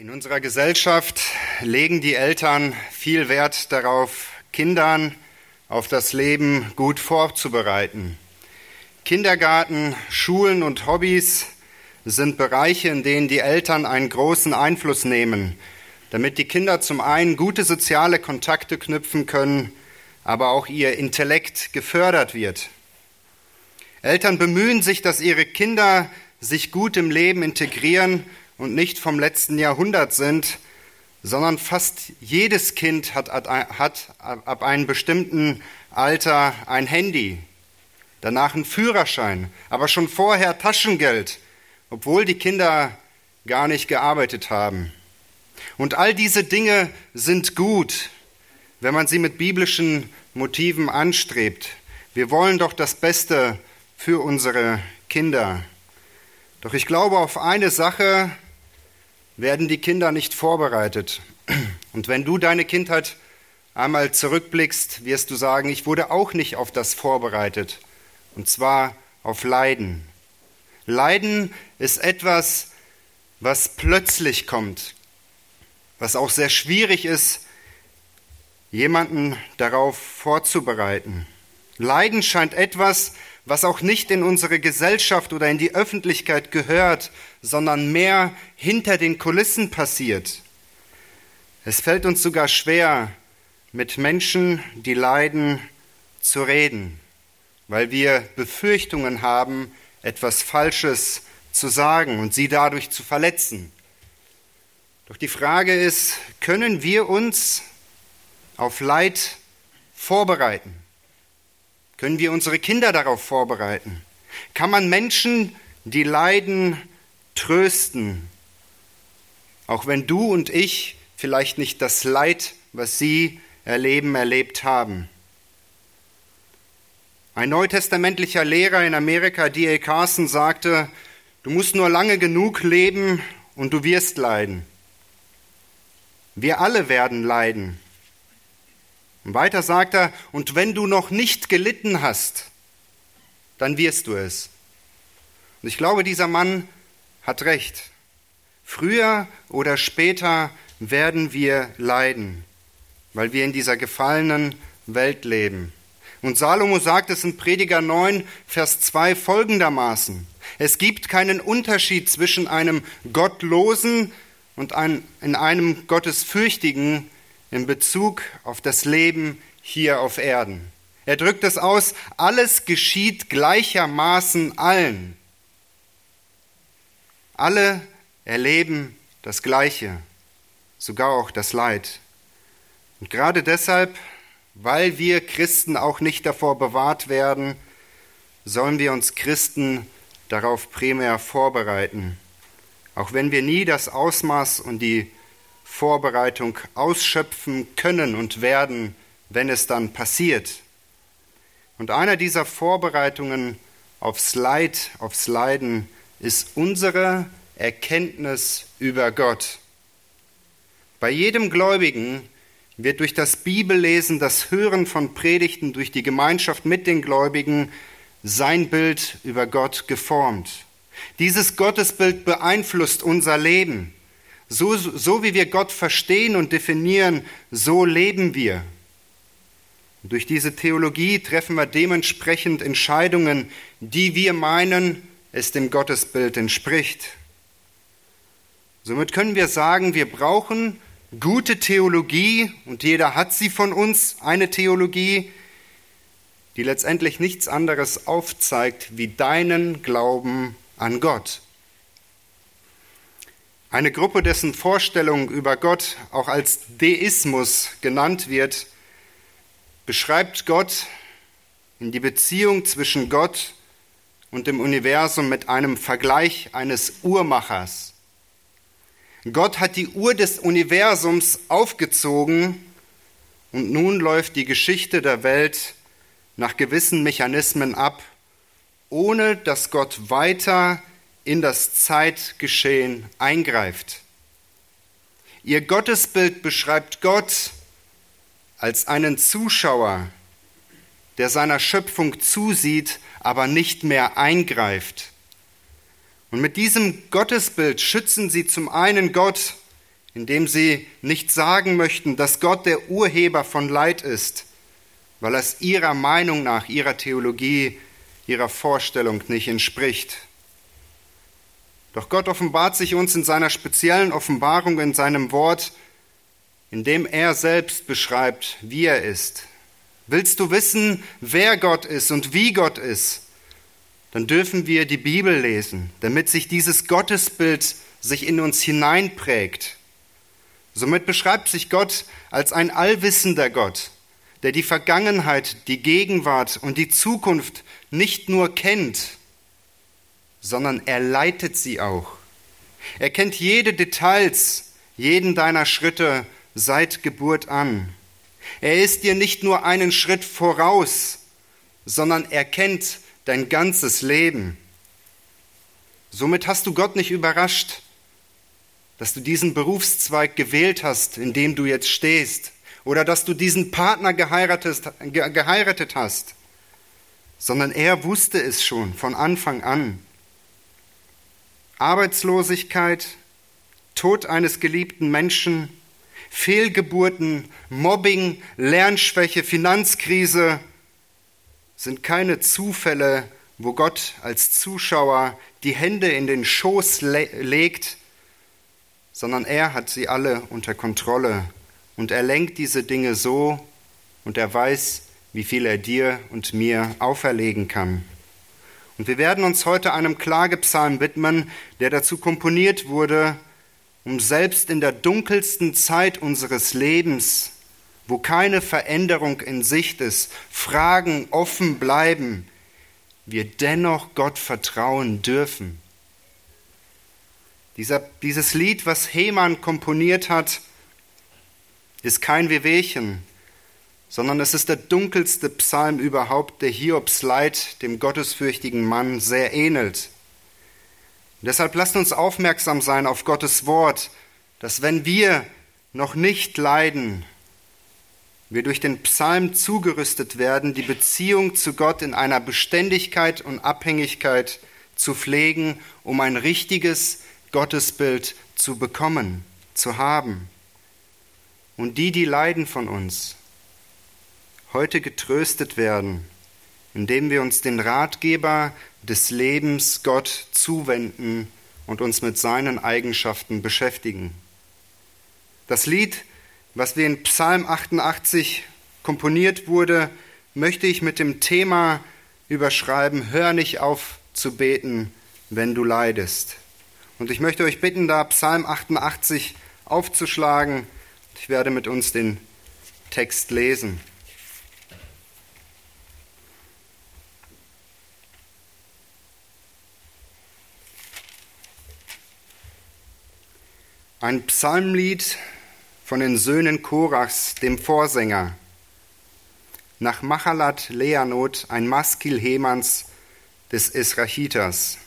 In unserer Gesellschaft legen die Eltern viel Wert darauf, Kindern auf das Leben gut vorzubereiten. Kindergarten, Schulen und Hobbys sind Bereiche, in denen die Eltern einen großen Einfluss nehmen, damit die Kinder zum einen gute soziale Kontakte knüpfen können, aber auch ihr Intellekt gefördert wird. Eltern bemühen sich, dass ihre Kinder sich gut im Leben integrieren und nicht vom letzten Jahrhundert sind, sondern fast jedes Kind hat, hat ab einem bestimmten Alter ein Handy, danach einen Führerschein, aber schon vorher Taschengeld, obwohl die Kinder gar nicht gearbeitet haben. Und all diese Dinge sind gut, wenn man sie mit biblischen Motiven anstrebt. Wir wollen doch das Beste für unsere Kinder. Doch ich glaube, auf eine Sache werden die Kinder nicht vorbereitet. Und wenn du deine Kindheit einmal zurückblickst, wirst du sagen, ich wurde auch nicht auf das vorbereitet. Und zwar auf Leiden. Leiden ist etwas, was plötzlich kommt, was auch sehr schwierig ist, jemanden darauf vorzubereiten. Leiden scheint etwas, was auch nicht in unsere Gesellschaft oder in die Öffentlichkeit gehört, sondern mehr hinter den Kulissen passiert. Es fällt uns sogar schwer, mit Menschen, die leiden, zu reden, weil wir Befürchtungen haben, etwas Falsches zu sagen und sie dadurch zu verletzen. Doch die Frage ist, können wir uns auf Leid vorbereiten? Können wir unsere Kinder darauf vorbereiten? Kann man Menschen, die leiden, trösten? Auch wenn du und ich vielleicht nicht das Leid, was sie erleben, erlebt haben. Ein neutestamentlicher Lehrer in Amerika, D.A. Carson, sagte, du musst nur lange genug leben und du wirst leiden. Wir alle werden leiden. Und weiter sagt er, und wenn du noch nicht gelitten hast, dann wirst du es. Und ich glaube, dieser Mann hat recht. Früher oder später werden wir leiden, weil wir in dieser gefallenen Welt leben. Und Salomo sagt es in Prediger 9, Vers 2 folgendermaßen. Es gibt keinen Unterschied zwischen einem Gottlosen und einem, in einem Gottesfürchtigen, in Bezug auf das Leben hier auf Erden. Er drückt es aus, alles geschieht gleichermaßen allen. Alle erleben das Gleiche, sogar auch das Leid. Und gerade deshalb, weil wir Christen auch nicht davor bewahrt werden, sollen wir uns Christen darauf primär vorbereiten, auch wenn wir nie das Ausmaß und die Vorbereitung ausschöpfen können und werden, wenn es dann passiert. Und einer dieser Vorbereitungen aufs Leid, aufs Leiden ist unsere Erkenntnis über Gott. Bei jedem Gläubigen wird durch das Bibellesen, das Hören von Predigten, durch die Gemeinschaft mit den Gläubigen sein Bild über Gott geformt. Dieses Gottesbild beeinflusst unser Leben. So, so wie wir Gott verstehen und definieren, so leben wir. Durch diese Theologie treffen wir dementsprechend Entscheidungen, die wir meinen, es dem Gottesbild entspricht. Somit können wir sagen, wir brauchen gute Theologie und jeder hat sie von uns, eine Theologie, die letztendlich nichts anderes aufzeigt wie deinen Glauben an Gott. Eine Gruppe, dessen Vorstellung über Gott auch als Deismus genannt wird, beschreibt Gott in die Beziehung zwischen Gott und dem Universum mit einem Vergleich eines Uhrmachers. Gott hat die Uhr des Universums aufgezogen und nun läuft die Geschichte der Welt nach gewissen Mechanismen ab, ohne dass Gott weiter in das Zeitgeschehen eingreift. Ihr Gottesbild beschreibt Gott als einen Zuschauer, der seiner Schöpfung zusieht, aber nicht mehr eingreift. Und mit diesem Gottesbild schützen sie zum einen Gott indem sie nicht sagen möchten, dass Gott der Urheber von Leid ist, weil es ihrer Meinung nach, ihrer Theologie, ihrer Vorstellung nicht entspricht. Doch Gott offenbart sich uns in seiner speziellen Offenbarung in seinem Wort, indem er selbst beschreibt, wie er ist. Willst du wissen, wer Gott ist und wie Gott ist? Dann dürfen wir die Bibel lesen, damit sich dieses Gottesbild sich in uns hineinprägt. Somit beschreibt sich Gott als ein allwissender Gott, der die Vergangenheit, die Gegenwart und die Zukunft nicht nur kennt, sondern er leitet sie auch. Er kennt jede Details, jeden deiner Schritte seit Geburt an. Er ist dir nicht nur einen Schritt voraus, sondern er kennt dein ganzes Leben. Somit hast du Gott nicht überrascht, dass du diesen Berufszweig gewählt hast, in dem du jetzt stehst, oder dass du diesen Partner geheiratet, geheiratet hast, sondern er wusste es schon von Anfang an. Arbeitslosigkeit, Tod eines geliebten Menschen, Fehlgeburten, Mobbing, Lernschwäche, Finanzkrise sind keine Zufälle, wo Gott als Zuschauer die Hände in den Schoß le legt, sondern er hat sie alle unter Kontrolle und er lenkt diese Dinge so und er weiß, wie viel er dir und mir auferlegen kann. Und wir werden uns heute einem Klagepsalm widmen, der dazu komponiert wurde, um selbst in der dunkelsten Zeit unseres Lebens, wo keine Veränderung in Sicht ist, Fragen offen bleiben, wir dennoch Gott vertrauen dürfen. Dieser, dieses Lied, was Hemann komponiert hat, ist kein Wehwehchen, sondern es ist der dunkelste Psalm überhaupt, der Hiobs Leid dem gottesfürchtigen Mann sehr ähnelt. Und deshalb lasst uns aufmerksam sein auf Gottes Wort, dass wenn wir noch nicht leiden, wir durch den Psalm zugerüstet werden, die Beziehung zu Gott in einer Beständigkeit und Abhängigkeit zu pflegen, um ein richtiges Gottesbild zu bekommen, zu haben. Und die, die leiden von uns, heute getröstet werden, indem wir uns den Ratgeber des Lebens Gott zuwenden und uns mit seinen Eigenschaften beschäftigen. Das Lied, was wir in Psalm 88 komponiert wurde, möchte ich mit dem Thema überschreiben, hör nicht auf zu beten, wenn du leidest. Und ich möchte euch bitten, da Psalm 88 aufzuschlagen. Ich werde mit uns den Text lesen. Ein Psalmlied von den Söhnen Korachs, dem Vorsänger. Nach Machalat Leanot ein Maskil Hemans des Esrachiters.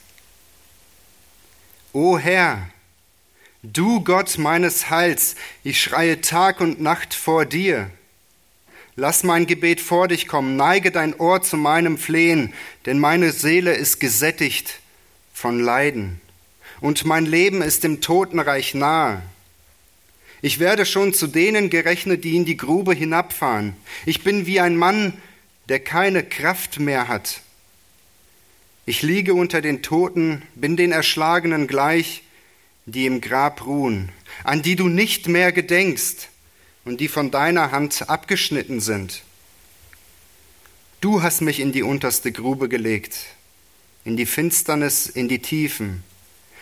O Herr, du Gott meines Heils, ich schreie Tag und Nacht vor dir. Lass mein Gebet vor dich kommen, neige dein Ohr zu meinem Flehen, denn meine Seele ist gesättigt von Leiden und mein Leben ist dem Totenreich nahe. Ich werde schon zu denen gerechnet, die in die Grube hinabfahren. Ich bin wie ein Mann, der keine Kraft mehr hat. Ich liege unter den Toten, bin den Erschlagenen gleich, die im Grab ruhen, an die du nicht mehr gedenkst und die von deiner Hand abgeschnitten sind. Du hast mich in die unterste Grube gelegt, in die Finsternis, in die Tiefen.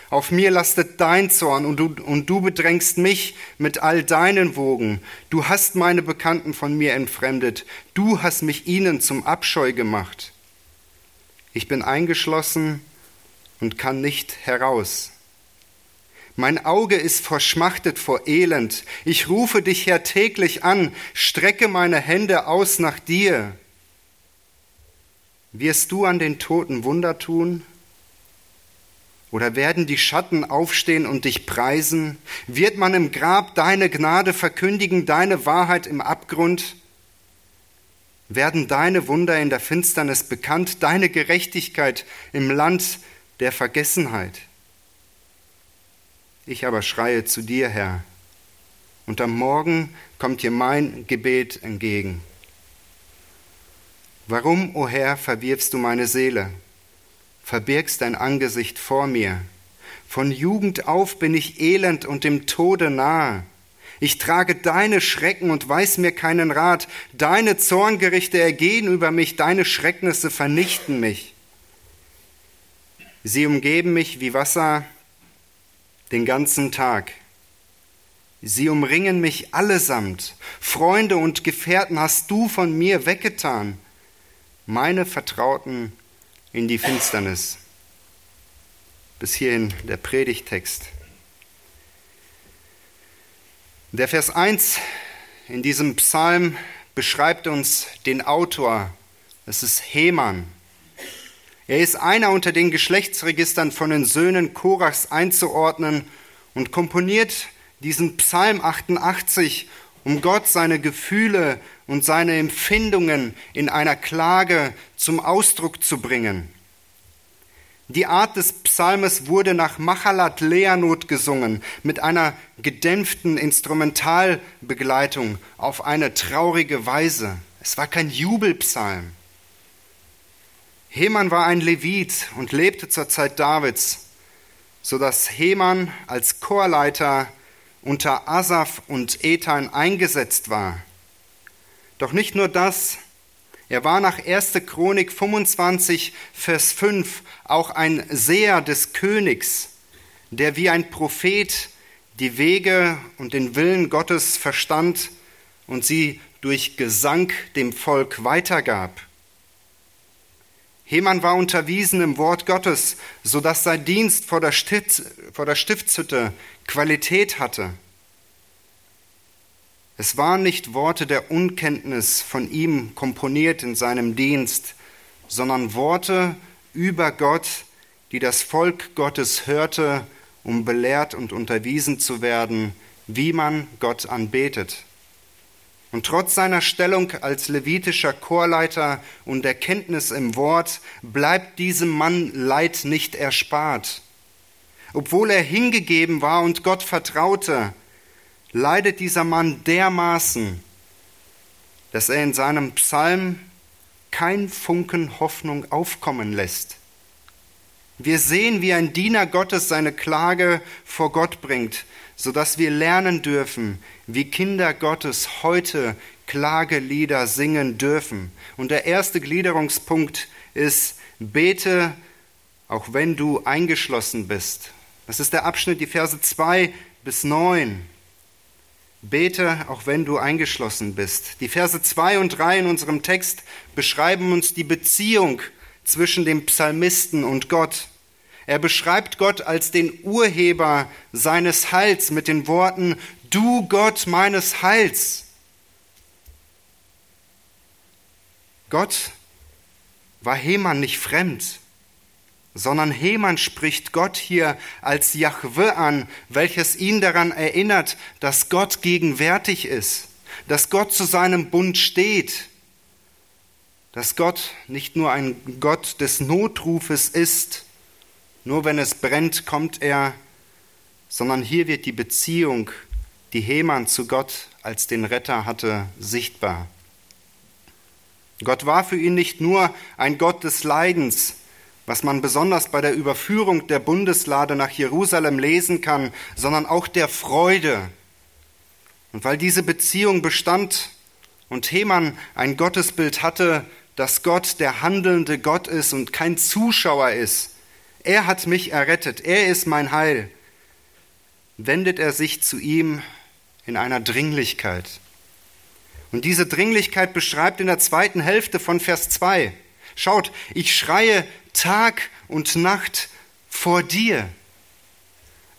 Auf mir lastet dein Zorn und du, und du bedrängst mich mit all deinen Wogen. Du hast meine Bekannten von mir entfremdet. Du hast mich ihnen zum Abscheu gemacht. Ich bin eingeschlossen und kann nicht heraus. Mein Auge ist verschmachtet vor Elend. Ich rufe dich her täglich an, strecke meine Hände aus nach dir. Wirst du an den Toten Wunder tun? Oder werden die Schatten aufstehen und dich preisen? Wird man im Grab deine Gnade verkündigen, deine Wahrheit im Abgrund? Werden deine Wunder in der Finsternis bekannt, deine Gerechtigkeit im Land der Vergessenheit? Ich aber schreie zu dir, Herr, und am Morgen kommt dir mein Gebet entgegen. Warum, o oh Herr, verwirfst du meine Seele? Verbirgst dein Angesicht vor mir. Von Jugend auf bin ich elend und dem Tode nahe. Ich trage deine Schrecken und weiß mir keinen Rat. Deine Zorngerichte ergehen über mich, deine Schrecknisse vernichten mich. Sie umgeben mich wie Wasser den ganzen Tag. Sie umringen mich allesamt. Freunde und Gefährten hast du von mir weggetan. Meine Vertrauten in die Finsternis. Bis hierhin der Predigtext. Der Vers 1 in diesem Psalm beschreibt uns den Autor. Es ist Heman. Er ist einer unter den Geschlechtsregistern von den Söhnen Korachs einzuordnen und komponiert diesen Psalm 88, um Gott seine Gefühle und seine Empfindungen in einer Klage zum Ausdruck zu bringen. Die Art des Psalmes wurde nach Machalat Leanot gesungen, mit einer gedämpften Instrumentalbegleitung auf eine traurige Weise. Es war kein Jubelpsalm. Heman war ein Levit und lebte zur Zeit Davids, so dass Heman als Chorleiter unter Asaf und Ethan eingesetzt war. Doch nicht nur das, er war nach 1. Chronik 25, Vers 5 auch ein Seher des Königs, der wie ein Prophet die Wege und den Willen Gottes verstand und sie durch Gesang dem Volk weitergab. Heman war unterwiesen im Wort Gottes, so dass sein Dienst vor der, Stift, vor der Stiftshütte Qualität hatte. Es waren nicht Worte der Unkenntnis von ihm komponiert in seinem Dienst, sondern Worte über Gott, die das Volk Gottes hörte, um belehrt und unterwiesen zu werden, wie man Gott anbetet. Und trotz seiner Stellung als levitischer Chorleiter und Erkenntnis im Wort bleibt diesem Mann Leid nicht erspart. Obwohl er hingegeben war und Gott vertraute, leidet dieser Mann dermaßen, dass er in seinem Psalm kein Funken Hoffnung aufkommen lässt. Wir sehen, wie ein Diener Gottes seine Klage vor Gott bringt, sodass wir lernen dürfen, wie Kinder Gottes heute Klagelieder singen dürfen. Und der erste Gliederungspunkt ist, bete, auch wenn du eingeschlossen bist. Das ist der Abschnitt, die Verse 2 bis 9. Bete, auch wenn du eingeschlossen bist. Die Verse 2 und 3 in unserem Text beschreiben uns die Beziehung zwischen dem Psalmisten und Gott. Er beschreibt Gott als den Urheber seines Heils mit den Worten, Du Gott meines Heils. Gott war Heman nicht fremd, sondern Heman spricht Gott hier als Jahwe an, welches ihn daran erinnert, dass Gott gegenwärtig ist, dass Gott zu seinem Bund steht, dass Gott nicht nur ein Gott des Notrufes ist, nur wenn es brennt, kommt er, sondern hier wird die Beziehung, die Heman zu Gott als den Retter hatte, sichtbar. Gott war für ihn nicht nur ein Gott des Leidens, was man besonders bei der Überführung der Bundeslade nach Jerusalem lesen kann, sondern auch der Freude. Und weil diese Beziehung bestand und Heman ein Gottesbild hatte, dass Gott der handelnde Gott ist und kein Zuschauer ist, er hat mich errettet, er ist mein Heil. Wendet er sich zu ihm in einer Dringlichkeit. Und diese Dringlichkeit beschreibt in der zweiten Hälfte von Vers 2. Schaut, ich schreie Tag und Nacht vor dir.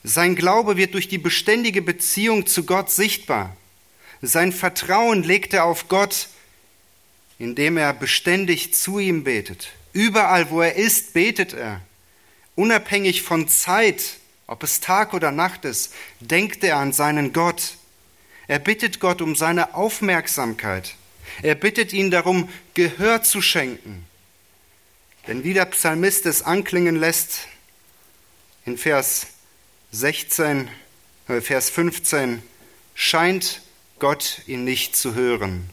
Sein Glaube wird durch die beständige Beziehung zu Gott sichtbar. Sein Vertrauen legt er auf Gott, indem er beständig zu ihm betet. Überall, wo er ist, betet er. Unabhängig von Zeit, ob es Tag oder Nacht ist, denkt er an seinen Gott. Er bittet Gott um seine Aufmerksamkeit. Er bittet ihn darum, Gehör zu schenken. Denn wie der Psalmist es anklingen lässt in Vers 16, äh, Vers 15, scheint Gott ihn nicht zu hören.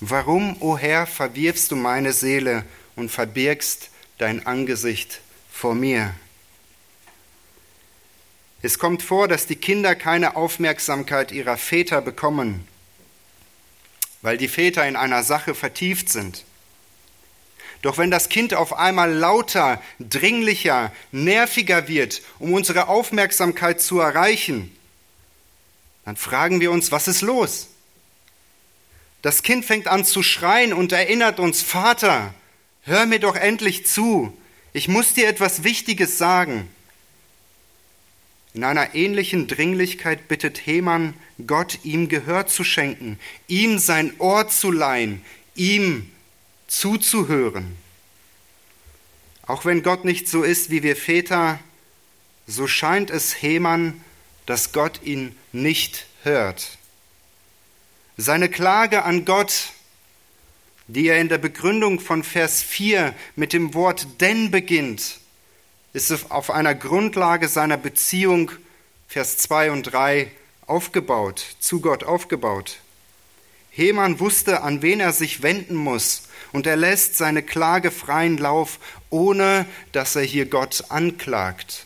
Warum, o oh Herr, verwirfst du meine Seele und verbirgst dein Angesicht vor mir? Es kommt vor, dass die Kinder keine Aufmerksamkeit ihrer Väter bekommen, weil die Väter in einer Sache vertieft sind. Doch wenn das Kind auf einmal lauter, dringlicher, nerviger wird, um unsere Aufmerksamkeit zu erreichen, dann fragen wir uns, was ist los? Das Kind fängt an zu schreien und erinnert uns, Vater, hör mir doch endlich zu, ich muss dir etwas Wichtiges sagen. In einer ähnlichen Dringlichkeit bittet Heman Gott, ihm Gehör zu schenken, ihm sein Ohr zu leihen, ihm zuzuhören. Auch wenn Gott nicht so ist wie wir Väter, so scheint es Heman, dass Gott ihn nicht hört. Seine Klage an Gott, die er in der Begründung von Vers 4 mit dem Wort denn beginnt, ist auf einer Grundlage seiner Beziehung, Vers 2 und 3, aufgebaut, zu Gott aufgebaut. Heman wusste, an wen er sich wenden muss, und er lässt seine Klage freien Lauf, ohne dass er hier Gott anklagt.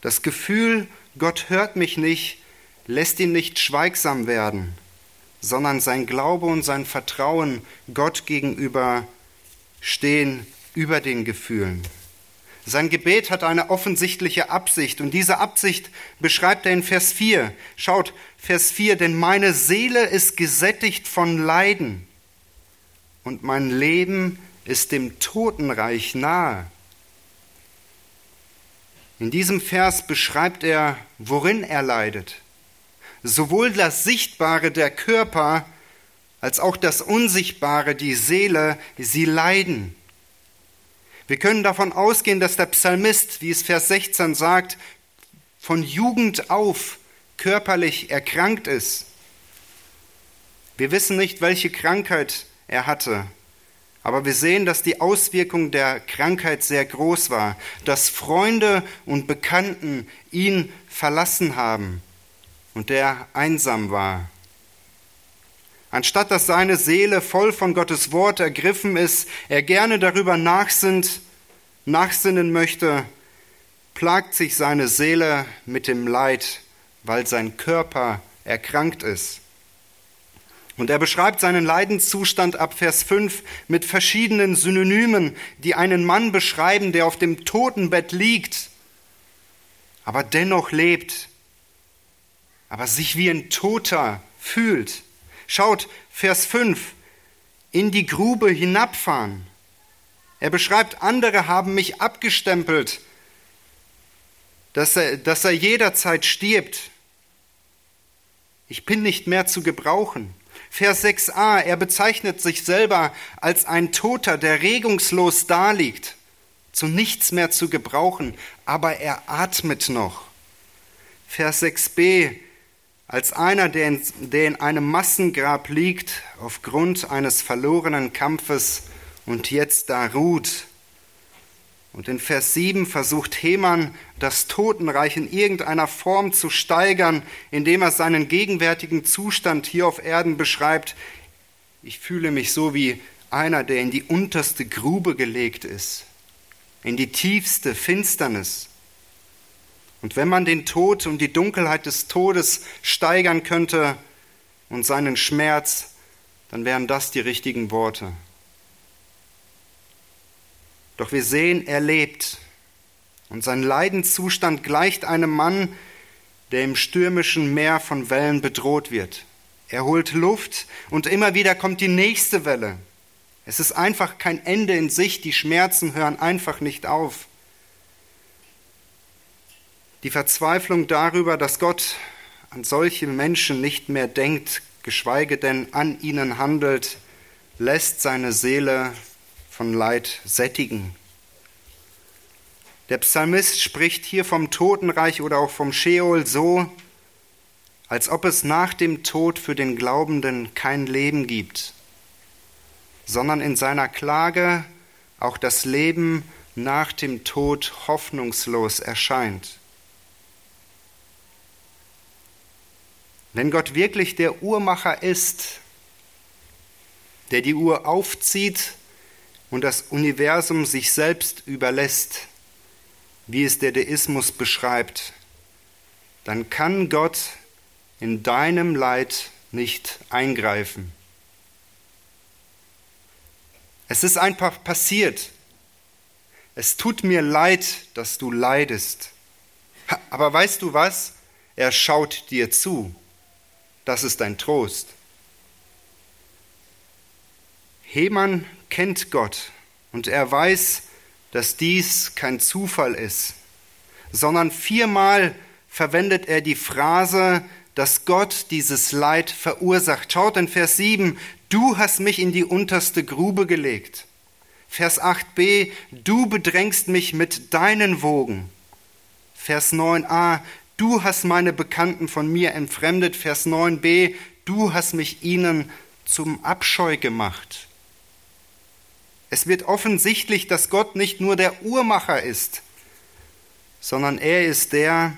Das Gefühl, Gott hört mich nicht, lässt ihn nicht schweigsam werden, sondern sein Glaube und sein Vertrauen Gott gegenüber stehen über den Gefühlen. Sein Gebet hat eine offensichtliche Absicht und diese Absicht beschreibt er in Vers 4. Schaut, Vers 4, denn meine Seele ist gesättigt von Leiden und mein Leben ist dem Totenreich nahe. In diesem Vers beschreibt er, worin er leidet. Sowohl das Sichtbare der Körper als auch das Unsichtbare, die Seele, sie leiden. Wir können davon ausgehen, dass der Psalmist, wie es Vers 16 sagt, von Jugend auf körperlich erkrankt ist. Wir wissen nicht, welche Krankheit er hatte, aber wir sehen, dass die Auswirkung der Krankheit sehr groß war, dass Freunde und Bekannten ihn verlassen haben und der einsam war. Anstatt dass seine Seele voll von Gottes Wort ergriffen ist, er gerne darüber nachsinnt, nachsinnen möchte, plagt sich seine Seele mit dem Leid, weil sein Körper erkrankt ist. Und er beschreibt seinen Leidenszustand ab Vers 5 mit verschiedenen Synonymen, die einen Mann beschreiben, der auf dem Totenbett liegt, aber dennoch lebt, aber sich wie ein Toter fühlt. Schaut, Vers 5, in die Grube hinabfahren. Er beschreibt, andere haben mich abgestempelt, dass er, dass er jederzeit stirbt. Ich bin nicht mehr zu gebrauchen. Vers 6a, er bezeichnet sich selber als ein Toter, der regungslos daliegt, zu nichts mehr zu gebrauchen, aber er atmet noch. Vers 6b, als einer, der in, der in einem Massengrab liegt aufgrund eines verlorenen Kampfes und jetzt da ruht. Und in Vers 7 versucht Heman, das Totenreich in irgendeiner Form zu steigern, indem er seinen gegenwärtigen Zustand hier auf Erden beschreibt. Ich fühle mich so wie einer, der in die unterste Grube gelegt ist, in die tiefste Finsternis. Und wenn man den Tod und die Dunkelheit des Todes steigern könnte und seinen Schmerz, dann wären das die richtigen Worte. Doch wir sehen, er lebt und sein Leidenszustand gleicht einem Mann, der im stürmischen Meer von Wellen bedroht wird. Er holt Luft und immer wieder kommt die nächste Welle. Es ist einfach kein Ende in sich, die Schmerzen hören einfach nicht auf. Die Verzweiflung darüber, dass Gott an solche Menschen nicht mehr denkt, geschweige denn an ihnen handelt, lässt seine Seele von Leid sättigen. Der Psalmist spricht hier vom Totenreich oder auch vom Sheol so, als ob es nach dem Tod für den Glaubenden kein Leben gibt, sondern in seiner Klage auch das Leben nach dem Tod hoffnungslos erscheint. Wenn Gott wirklich der Uhrmacher ist, der die Uhr aufzieht und das Universum sich selbst überlässt, wie es der Deismus beschreibt, dann kann Gott in deinem Leid nicht eingreifen. Es ist einfach passiert. Es tut mir leid, dass du leidest. Aber weißt du was? Er schaut dir zu. Das ist dein Trost. Hemann kennt Gott und er weiß, dass dies kein Zufall ist, sondern viermal verwendet er die Phrase, dass Gott dieses Leid verursacht. Schaut in Vers 7, du hast mich in die unterste Grube gelegt. Vers 8b, du bedrängst mich mit deinen Wogen. Vers 9a, du hast meine Bekannten von mir entfremdet. Vers 9b, du hast mich ihnen zum Abscheu gemacht. Es wird offensichtlich, dass Gott nicht nur der Uhrmacher ist, sondern er ist der,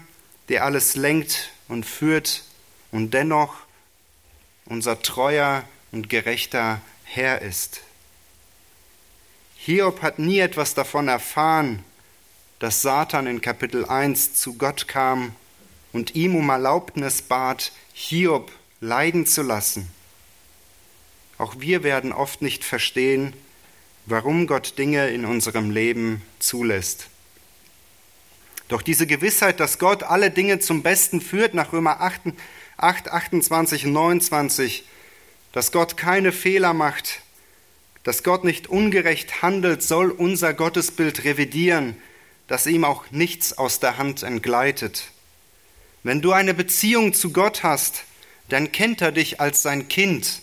der alles lenkt und führt und dennoch unser treuer und gerechter Herr ist. Hiob hat nie etwas davon erfahren, dass Satan in Kapitel 1 zu Gott kam und ihm um Erlaubnis bat, Hiob leiden zu lassen. Auch wir werden oft nicht verstehen, warum Gott Dinge in unserem Leben zulässt. Doch diese Gewissheit, dass Gott alle Dinge zum Besten führt, nach Römer 8, 8 28 und 29, dass Gott keine Fehler macht, dass Gott nicht ungerecht handelt, soll unser Gottesbild revidieren, dass ihm auch nichts aus der Hand entgleitet. Wenn du eine Beziehung zu Gott hast, dann kennt er dich als sein Kind.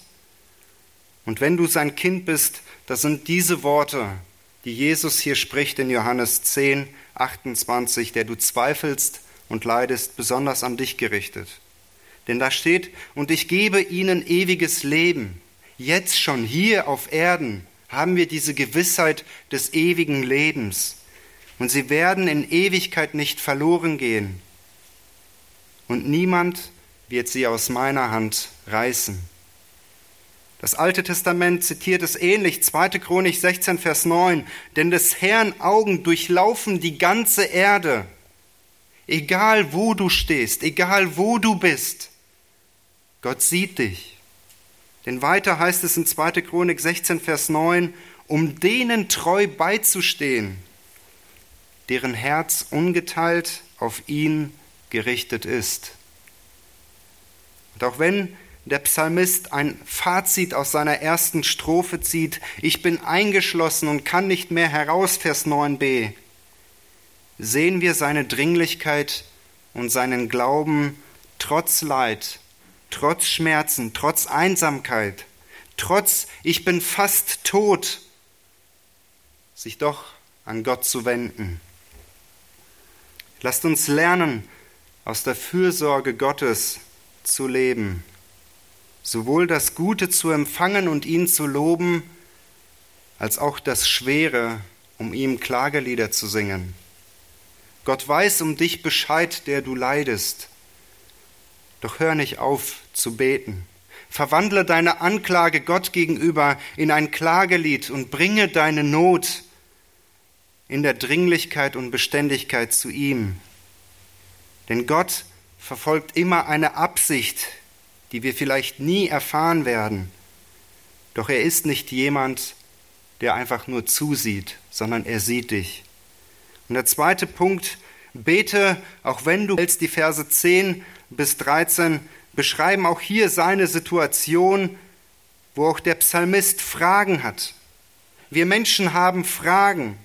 Und wenn du sein Kind bist, das sind diese Worte, die Jesus hier spricht in Johannes 10, 28, der du zweifelst und leidest, besonders an dich gerichtet. Denn da steht, und ich gebe ihnen ewiges Leben. Jetzt schon hier auf Erden haben wir diese Gewissheit des ewigen Lebens. Und sie werden in Ewigkeit nicht verloren gehen. Und niemand wird sie aus meiner Hand reißen. Das Alte Testament zitiert es ähnlich, 2. Chronik 16, Vers 9. Denn des Herrn Augen durchlaufen die ganze Erde. Egal wo du stehst, egal wo du bist, Gott sieht dich. Denn weiter heißt es in 2. Chronik 16, Vers 9, um denen treu beizustehen, deren Herz ungeteilt auf ihn gerichtet ist. Und auch wenn der Psalmist ein Fazit aus seiner ersten Strophe zieht, ich bin eingeschlossen und kann nicht mehr heraus, Vers 9b, sehen wir seine Dringlichkeit und seinen Glauben trotz Leid, trotz Schmerzen, trotz Einsamkeit, trotz ich bin fast tot, sich doch an Gott zu wenden. Lasst uns lernen, aus der Fürsorge Gottes zu leben sowohl das Gute zu empfangen und ihn zu loben, als auch das Schwere, um ihm Klagelieder zu singen. Gott weiß um dich Bescheid, der du leidest. Doch hör nicht auf zu beten. Verwandle deine Anklage Gott gegenüber in ein Klagelied und bringe deine Not in der Dringlichkeit und Beständigkeit zu ihm. Denn Gott verfolgt immer eine Absicht, die wir vielleicht nie erfahren werden. Doch er ist nicht jemand, der einfach nur zusieht, sondern er sieht dich. Und der zweite Punkt, bete, auch wenn du willst, die Verse 10 bis 13 beschreiben auch hier seine Situation, wo auch der Psalmist Fragen hat. Wir Menschen haben Fragen.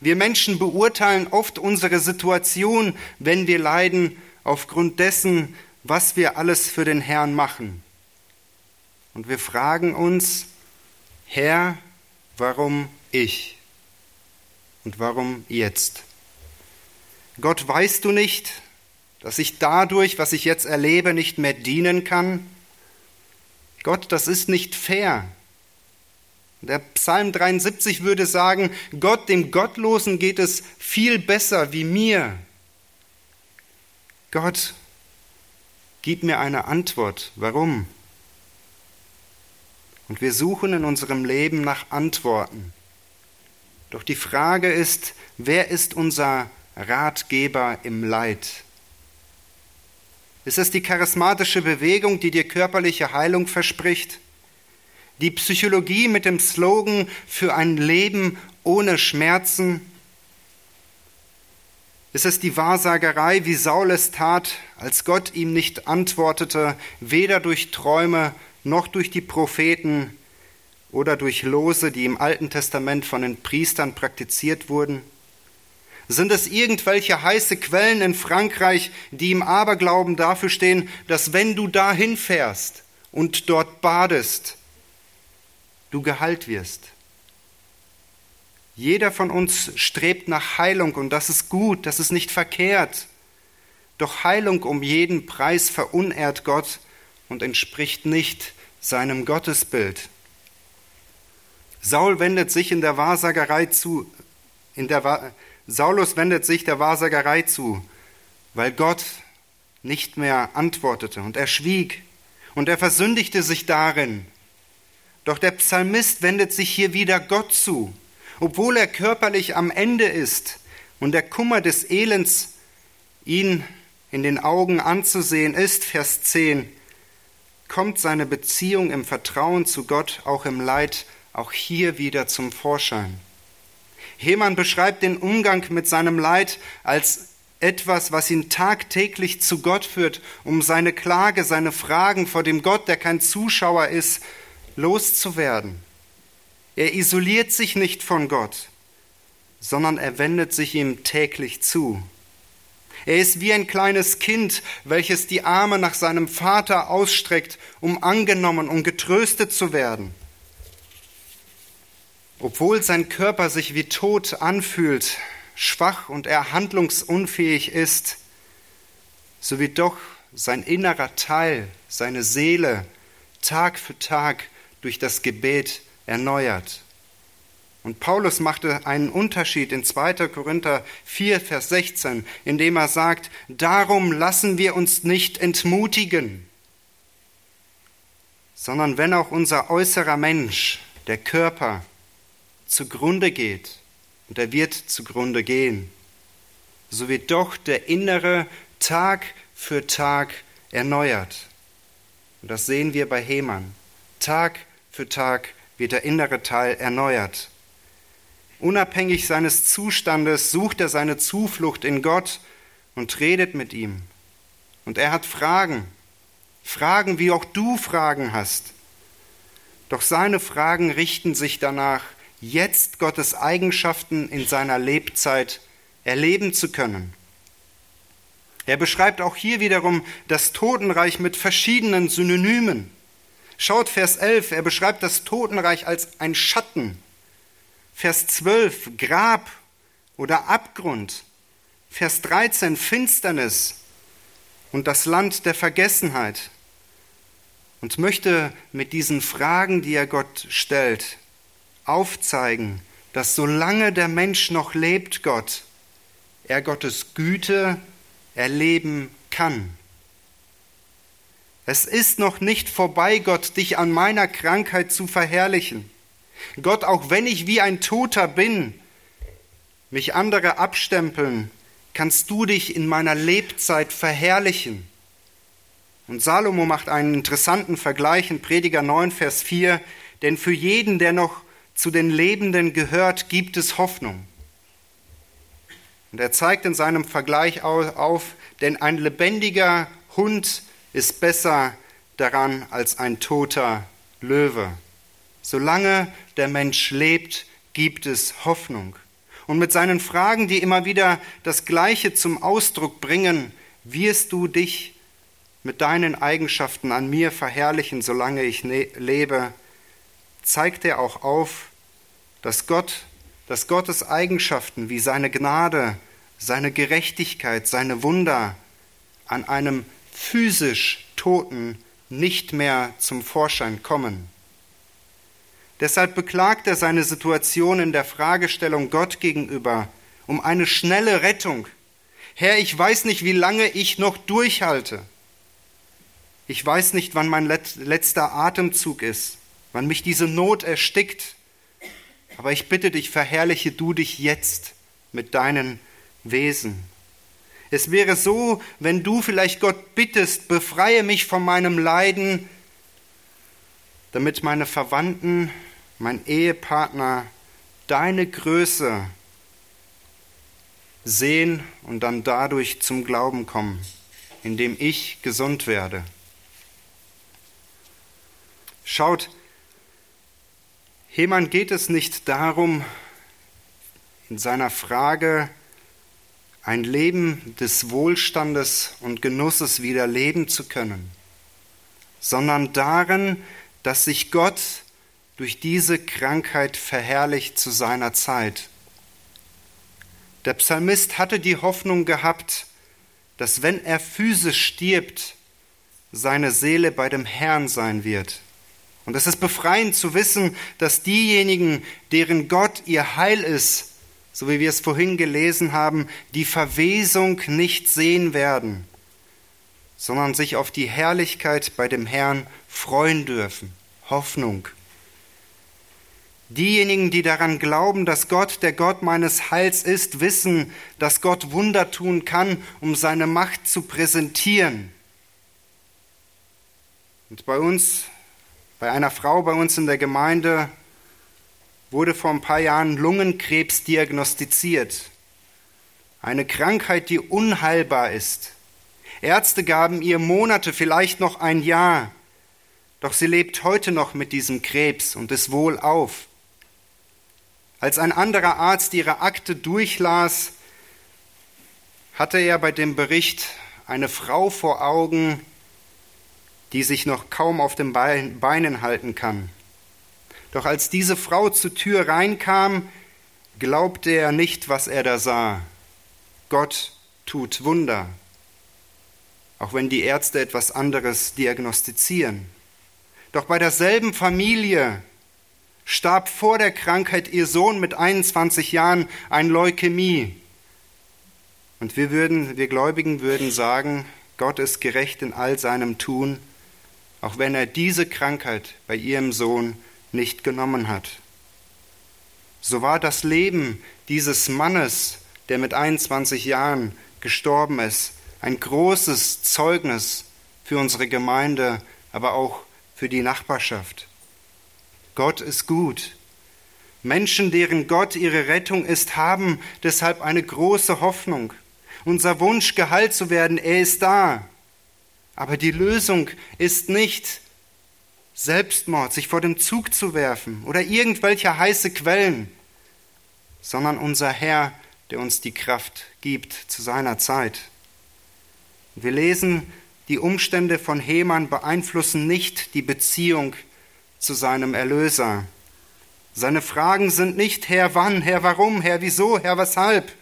Wir Menschen beurteilen oft unsere Situation, wenn wir leiden, aufgrund dessen, was wir alles für den Herrn machen. Und wir fragen uns, Herr, warum ich? Und warum jetzt? Gott, weißt du nicht, dass ich dadurch, was ich jetzt erlebe, nicht mehr dienen kann? Gott, das ist nicht fair. Der Psalm 73 würde sagen, Gott, dem Gottlosen geht es viel besser wie mir. Gott, Gib mir eine Antwort. Warum? Und wir suchen in unserem Leben nach Antworten. Doch die Frage ist, wer ist unser Ratgeber im Leid? Ist es die charismatische Bewegung, die dir körperliche Heilung verspricht? Die Psychologie mit dem Slogan für ein Leben ohne Schmerzen? Ist es die Wahrsagerei, wie Saul es tat, als Gott ihm nicht antwortete, weder durch Träume noch durch die Propheten oder durch Lose, die im Alten Testament von den Priestern praktiziert wurden? Sind es irgendwelche heiße Quellen in Frankreich, die im Aberglauben dafür stehen, dass wenn du dahin fährst und dort badest, du geheilt wirst? Jeder von uns strebt nach Heilung und das ist gut, das ist nicht verkehrt. Doch Heilung um jeden Preis verunehrt Gott und entspricht nicht seinem Gottesbild. Saul wendet sich in der Wahrsagerei zu, in der, Saulus wendet sich der Wahrsagerei zu, weil Gott nicht mehr antwortete und er schwieg und er versündigte sich darin. Doch der Psalmist wendet sich hier wieder Gott zu obwohl er körperlich am Ende ist und der Kummer des Elends ihn in den Augen anzusehen ist, Vers 10, kommt seine Beziehung im Vertrauen zu Gott auch im Leid auch hier wieder zum Vorschein. Hemann beschreibt den Umgang mit seinem Leid als etwas, was ihn tagtäglich zu Gott führt, um seine Klage, seine Fragen vor dem Gott, der kein Zuschauer ist, loszuwerden. Er isoliert sich nicht von Gott, sondern er wendet sich ihm täglich zu. Er ist wie ein kleines Kind, welches die Arme nach seinem Vater ausstreckt, um angenommen und getröstet zu werden. Obwohl sein Körper sich wie tot anfühlt, schwach und er handlungsunfähig ist, so wird doch sein innerer Teil, seine Seele, Tag für Tag durch das Gebet erneuert. Und Paulus machte einen Unterschied in 2. Korinther 4, Vers 16, indem er sagt, darum lassen wir uns nicht entmutigen, sondern wenn auch unser äußerer Mensch, der Körper, zugrunde geht, und er wird zugrunde gehen, so wird doch der innere Tag für Tag erneuert. Und das sehen wir bei Hemann. Tag für Tag wird der innere Teil erneuert. Unabhängig seines Zustandes sucht er seine Zuflucht in Gott und redet mit ihm. Und er hat Fragen, Fragen, wie auch du Fragen hast. Doch seine Fragen richten sich danach, jetzt Gottes Eigenschaften in seiner Lebzeit erleben zu können. Er beschreibt auch hier wiederum das Totenreich mit verschiedenen Synonymen. Schaut Vers 11, er beschreibt das Totenreich als ein Schatten. Vers 12, Grab oder Abgrund. Vers 13, Finsternis und das Land der Vergessenheit. Und möchte mit diesen Fragen, die er Gott stellt, aufzeigen, dass solange der Mensch noch lebt, Gott, er Gottes Güte erleben kann. Es ist noch nicht vorbei, Gott, dich an meiner Krankheit zu verherrlichen. Gott, auch wenn ich wie ein Toter bin, mich andere abstempeln, kannst du dich in meiner Lebzeit verherrlichen. Und Salomo macht einen interessanten Vergleich in Prediger 9, Vers 4, denn für jeden, der noch zu den Lebenden gehört, gibt es Hoffnung. Und er zeigt in seinem Vergleich auf, denn ein lebendiger Hund ist besser daran als ein toter Löwe. Solange der Mensch lebt, gibt es Hoffnung. Und mit seinen Fragen, die immer wieder das Gleiche zum Ausdruck bringen, wirst du dich mit deinen Eigenschaften an mir verherrlichen, solange ich ne-, lebe, zeigt er auch auf, dass Gott, dass Gottes Eigenschaften wie seine Gnade, seine Gerechtigkeit, seine Wunder an einem physisch Toten nicht mehr zum Vorschein kommen. Deshalb beklagt er seine Situation in der Fragestellung Gott gegenüber um eine schnelle Rettung. Herr, ich weiß nicht, wie lange ich noch durchhalte. Ich weiß nicht, wann mein letzter Atemzug ist, wann mich diese Not erstickt. Aber ich bitte dich, verherrliche du dich jetzt mit deinen Wesen. Es wäre so, wenn du vielleicht Gott bittest, befreie mich von meinem Leiden, damit meine Verwandten, mein Ehepartner deine Größe sehen und dann dadurch zum Glauben kommen, indem ich gesund werde. Schaut, Hemann geht es nicht darum, in seiner Frage ein Leben des Wohlstandes und Genusses wieder leben zu können, sondern darin, dass sich Gott durch diese Krankheit verherrlicht zu seiner Zeit. Der Psalmist hatte die Hoffnung gehabt, dass wenn er physisch stirbt, seine Seele bei dem Herrn sein wird. Und es ist befreiend zu wissen, dass diejenigen, deren Gott ihr Heil ist, so wie wir es vorhin gelesen haben, die Verwesung nicht sehen werden, sondern sich auf die Herrlichkeit bei dem Herrn freuen dürfen. Hoffnung. Diejenigen, die daran glauben, dass Gott der Gott meines Heils ist, wissen, dass Gott Wunder tun kann, um seine Macht zu präsentieren. Und bei uns, bei einer Frau bei uns in der Gemeinde, wurde vor ein paar Jahren Lungenkrebs diagnostiziert. Eine Krankheit, die unheilbar ist. Ärzte gaben ihr Monate, vielleicht noch ein Jahr. Doch sie lebt heute noch mit diesem Krebs und ist wohl auf. Als ein anderer Arzt ihre Akte durchlas, hatte er bei dem Bericht eine Frau vor Augen, die sich noch kaum auf den Beinen halten kann. Doch als diese Frau zur Tür reinkam, glaubte er nicht, was er da sah. Gott tut Wunder, auch wenn die Ärzte etwas anderes diagnostizieren. Doch bei derselben Familie starb vor der Krankheit ihr Sohn mit 21 Jahren an Leukämie. Und wir würden, wir Gläubigen würden sagen, Gott ist gerecht in all seinem Tun, auch wenn er diese Krankheit bei ihrem Sohn nicht genommen hat. So war das Leben dieses Mannes, der mit 21 Jahren gestorben ist, ein großes Zeugnis für unsere Gemeinde, aber auch für die Nachbarschaft. Gott ist gut. Menschen, deren Gott ihre Rettung ist, haben deshalb eine große Hoffnung. Unser Wunsch, geheilt zu werden, er ist da. Aber die Lösung ist nicht Selbstmord, sich vor dem Zug zu werfen oder irgendwelche heiße Quellen, sondern unser Herr, der uns die Kraft gibt zu seiner Zeit. Wir lesen die Umstände von Heman beeinflussen nicht die Beziehung zu seinem Erlöser. Seine Fragen sind nicht Herr wann, Herr warum, Herr wieso, Herr weshalb,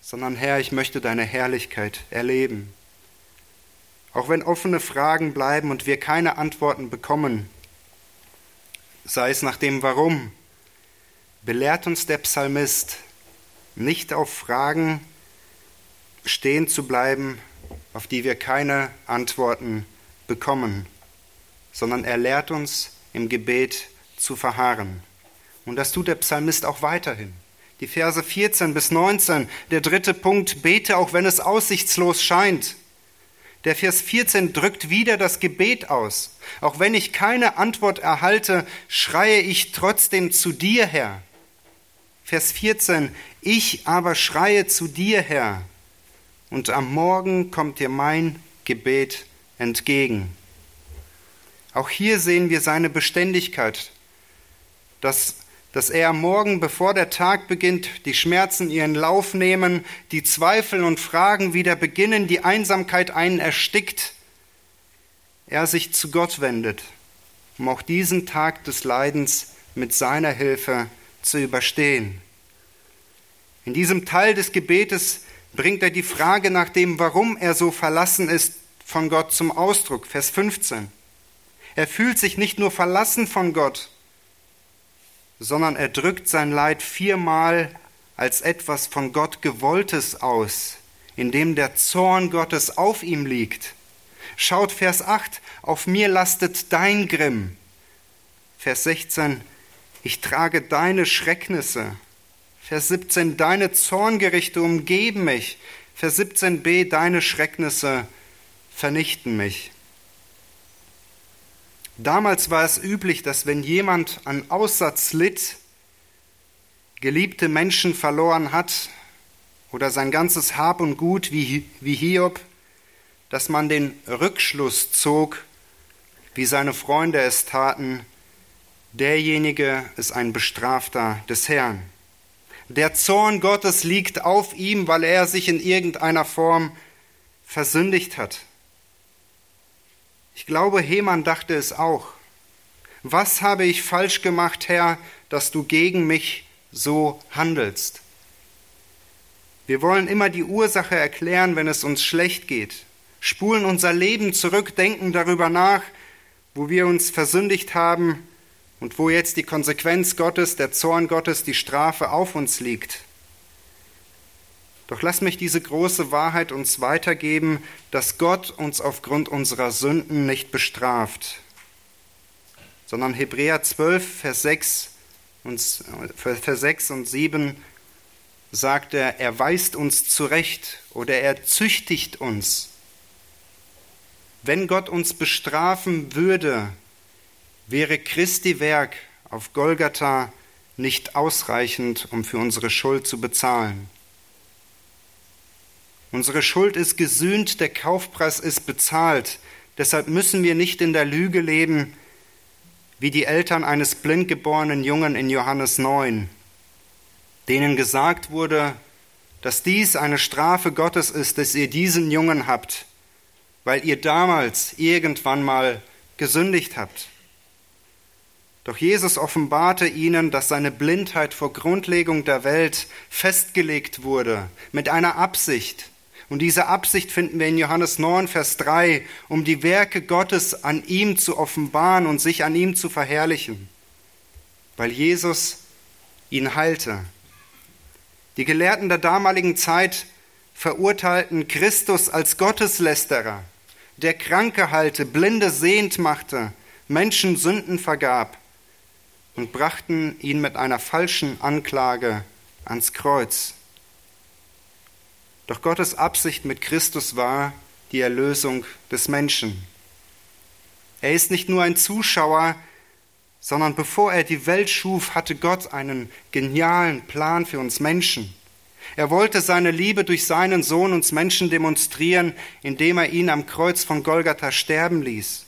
sondern Herr, ich möchte deine Herrlichkeit erleben. Auch wenn offene Fragen bleiben und wir keine Antworten bekommen, sei es nach dem Warum, belehrt uns der Psalmist, nicht auf Fragen stehen zu bleiben, auf die wir keine Antworten bekommen, sondern er lehrt uns im Gebet zu verharren. Und das tut der Psalmist auch weiterhin. Die Verse 14 bis 19, der dritte Punkt, bete auch wenn es aussichtslos scheint. Der Vers 14 drückt wieder das Gebet aus. Auch wenn ich keine Antwort erhalte, schreie ich trotzdem zu dir, Herr. Vers 14, ich aber schreie zu dir, Herr und am Morgen kommt dir mein Gebet entgegen. Auch hier sehen wir seine Beständigkeit, dass, dass er am Morgen, bevor der Tag beginnt, die Schmerzen ihren Lauf nehmen, die Zweifel und Fragen wieder beginnen, die Einsamkeit einen erstickt, er sich zu Gott wendet, um auch diesen Tag des Leidens mit seiner Hilfe zu überstehen. In diesem Teil des Gebetes bringt er die Frage nach dem, warum er so verlassen ist, von Gott zum Ausdruck. Vers 15. Er fühlt sich nicht nur verlassen von Gott, sondern er drückt sein Leid viermal als etwas von Gott gewolltes aus, in dem der Zorn Gottes auf ihm liegt. Schaut Vers 8, auf mir lastet dein Grimm. Vers 16, ich trage deine Schrecknisse. Vers 17, deine Zorngerichte umgeben mich. Vers 17b, deine Schrecknisse vernichten mich. Damals war es üblich, dass wenn jemand an Aussatz litt, geliebte Menschen verloren hat oder sein ganzes Hab und Gut wie, wie Hiob, dass man den Rückschluss zog, wie seine Freunde es taten, derjenige ist ein Bestrafter des Herrn. Der Zorn Gottes liegt auf ihm, weil er sich in irgendeiner Form versündigt hat. Ich glaube, Heman dachte es auch. Was habe ich falsch gemacht, Herr, dass du gegen mich so handelst? Wir wollen immer die Ursache erklären, wenn es uns schlecht geht, spulen unser Leben zurück, denken darüber nach, wo wir uns versündigt haben und wo jetzt die Konsequenz Gottes, der Zorn Gottes, die Strafe auf uns liegt. Doch lass mich diese große Wahrheit uns weitergeben, dass Gott uns aufgrund unserer Sünden nicht bestraft, sondern Hebräer 12, Vers 6 und, Vers 6 und 7 sagt er, er weist uns zurecht oder er züchtigt uns. Wenn Gott uns bestrafen würde, wäre Christi Werk auf Golgatha nicht ausreichend, um für unsere Schuld zu bezahlen. Unsere Schuld ist gesühnt, der Kaufpreis ist bezahlt. Deshalb müssen wir nicht in der Lüge leben, wie die Eltern eines blindgeborenen Jungen in Johannes 9, denen gesagt wurde, dass dies eine Strafe Gottes ist, dass ihr diesen Jungen habt, weil ihr damals irgendwann mal gesündigt habt. Doch Jesus offenbarte ihnen, dass seine Blindheit vor Grundlegung der Welt festgelegt wurde, mit einer Absicht, und diese Absicht finden wir in Johannes 9, Vers 3, um die Werke Gottes an ihm zu offenbaren und sich an ihm zu verherrlichen, weil Jesus ihn heilte. Die Gelehrten der damaligen Zeit verurteilten Christus als Gotteslästerer, der Kranke halte, Blinde sehend machte, Menschen Sünden vergab und brachten ihn mit einer falschen Anklage ans Kreuz. Doch Gottes Absicht mit Christus war die Erlösung des Menschen. Er ist nicht nur ein Zuschauer, sondern bevor er die Welt schuf, hatte Gott einen genialen Plan für uns Menschen. Er wollte seine Liebe durch seinen Sohn uns Menschen demonstrieren, indem er ihn am Kreuz von Golgatha sterben ließ.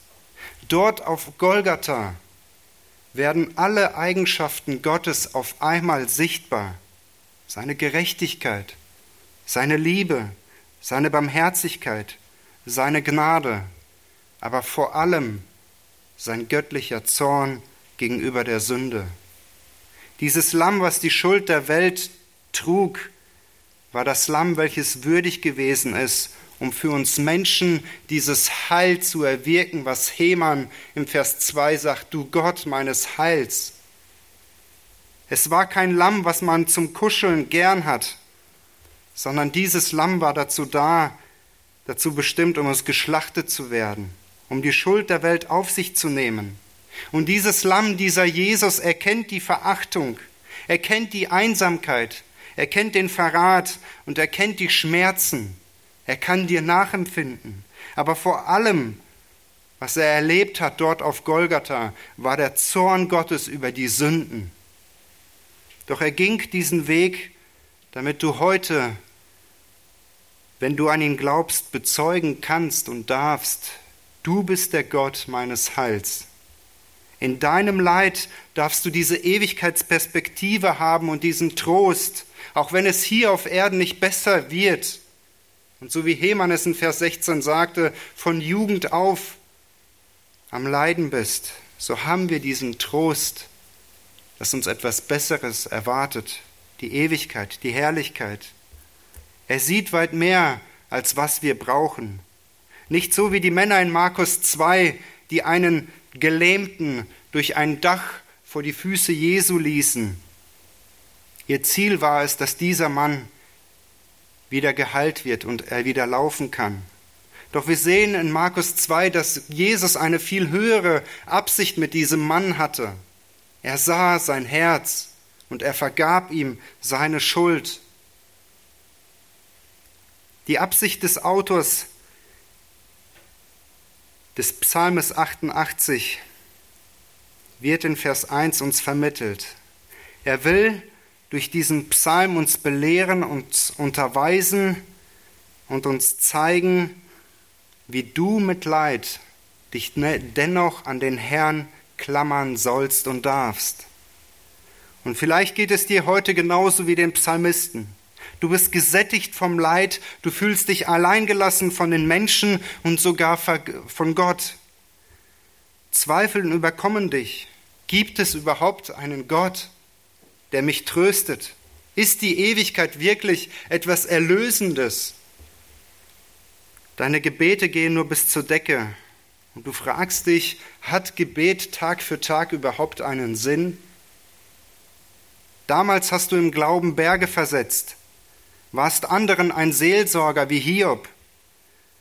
Dort auf Golgatha werden alle Eigenschaften Gottes auf einmal sichtbar. Seine Gerechtigkeit, seine Liebe, seine Barmherzigkeit, seine Gnade, aber vor allem sein göttlicher Zorn gegenüber der Sünde. Dieses Lamm, was die Schuld der Welt trug, war das Lamm, welches würdig gewesen ist, um für uns Menschen dieses Heil zu erwirken, was Heman im Vers 2 sagt, du Gott meines Heils. Es war kein Lamm, was man zum Kuscheln gern hat, sondern dieses Lamm war dazu da, dazu bestimmt, um es geschlachtet zu werden, um die Schuld der Welt auf sich zu nehmen. Und dieses Lamm, dieser Jesus, erkennt die Verachtung, erkennt die Einsamkeit, erkennt den Verrat und erkennt die Schmerzen. Er kann dir nachempfinden. Aber vor allem, was er erlebt hat dort auf Golgatha, war der Zorn Gottes über die Sünden. Doch er ging diesen Weg, damit du heute wenn du an ihn glaubst, bezeugen kannst und darfst, du bist der Gott meines Heils. In deinem Leid darfst du diese Ewigkeitsperspektive haben und diesen Trost, auch wenn es hier auf Erden nicht besser wird. Und so wie Heman es in Vers 16 sagte, von Jugend auf am Leiden bist, so haben wir diesen Trost, dass uns etwas Besseres erwartet, die Ewigkeit, die Herrlichkeit. Er sieht weit mehr, als was wir brauchen. Nicht so wie die Männer in Markus 2, die einen Gelähmten durch ein Dach vor die Füße Jesu ließen. Ihr Ziel war es, dass dieser Mann wieder geheilt wird und er wieder laufen kann. Doch wir sehen in Markus 2, dass Jesus eine viel höhere Absicht mit diesem Mann hatte. Er sah sein Herz und er vergab ihm seine Schuld. Die Absicht des Autors des Psalmes 88 wird in Vers 1 uns vermittelt. Er will durch diesen Psalm uns belehren und unterweisen und uns zeigen, wie du mit Leid dich ne-, dennoch an den Herrn klammern sollst und darfst. Und vielleicht geht es dir heute genauso wie den Psalmisten. Du bist gesättigt vom Leid, du fühlst dich alleingelassen von den Menschen und sogar von Gott. Zweifeln überkommen dich. Gibt es überhaupt einen Gott, der mich tröstet? Ist die Ewigkeit wirklich etwas Erlösendes? Deine Gebete gehen nur bis zur Decke. Und du fragst dich, hat Gebet Tag für Tag überhaupt einen Sinn? Damals hast du im Glauben Berge versetzt, warst anderen ein Seelsorger wie Hiob.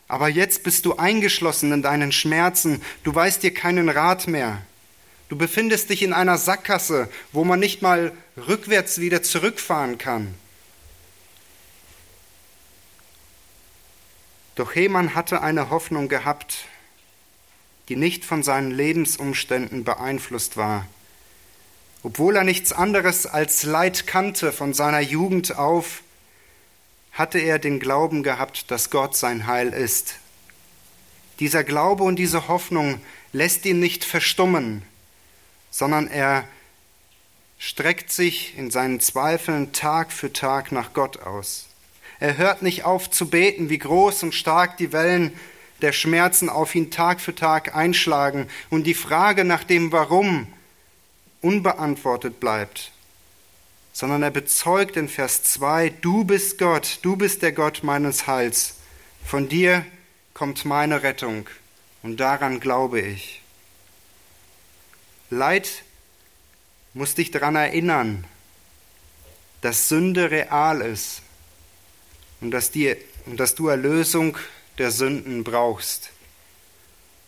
Aber jetzt bist du eingeschlossen in deinen Schmerzen, du weißt dir keinen Rat mehr. Du befindest dich in einer Sackgasse, wo man nicht mal rückwärts wieder zurückfahren kann. Doch Heman hatte eine Hoffnung gehabt, die nicht von seinen Lebensumständen beeinflusst war. Obwohl er nichts anderes als Leid kannte von seiner Jugend auf, hatte er den Glauben gehabt, dass Gott sein Heil ist. Dieser Glaube und diese Hoffnung lässt ihn nicht verstummen, sondern er streckt sich in seinen Zweifeln Tag für Tag nach Gott aus. Er hört nicht auf zu beten, wie groß und stark die Wellen der Schmerzen auf ihn Tag für Tag einschlagen und die Frage nach dem Warum unbeantwortet bleibt, sondern er bezeugt in Vers 2, du bist Gott, du bist der Gott meines Heils, von dir kommt meine Rettung und daran glaube ich. Leid muss dich daran erinnern, dass Sünde real ist und dass, die, und dass du Erlösung der Sünden brauchst.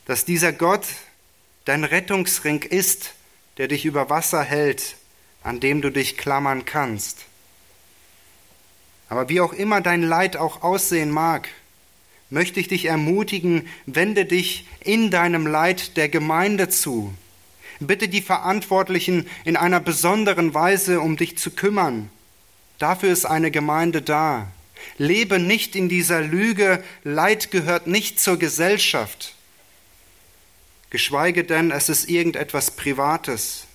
Dass dieser Gott dein Rettungsring ist, der dich über Wasser hält, an dem du dich klammern kannst. Aber wie auch immer dein Leid auch aussehen mag, möchte ich dich ermutigen, wende dich in deinem Leid der Gemeinde zu. Bitte die Verantwortlichen in einer besonderen Weise um dich zu kümmern. Dafür ist eine Gemeinde da. Lebe nicht in dieser Lüge, Leid gehört nicht zur Gesellschaft. Geschweige denn, es ist irgendetwas Privates,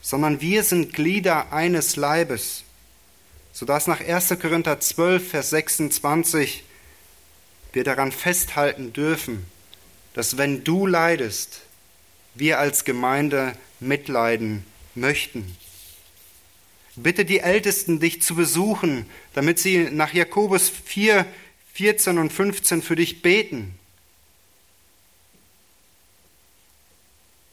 sondern wir sind Glieder eines Leibes, sodass nach 1. Korinther 12, Vers 26 wir daran festhalten dürfen, dass wenn du leidest, wir als Gemeinde mitleiden möchten. Bitte die Ältesten, dich zu besuchen, damit sie nach Jakobus 4, 14 und 15 für dich beten.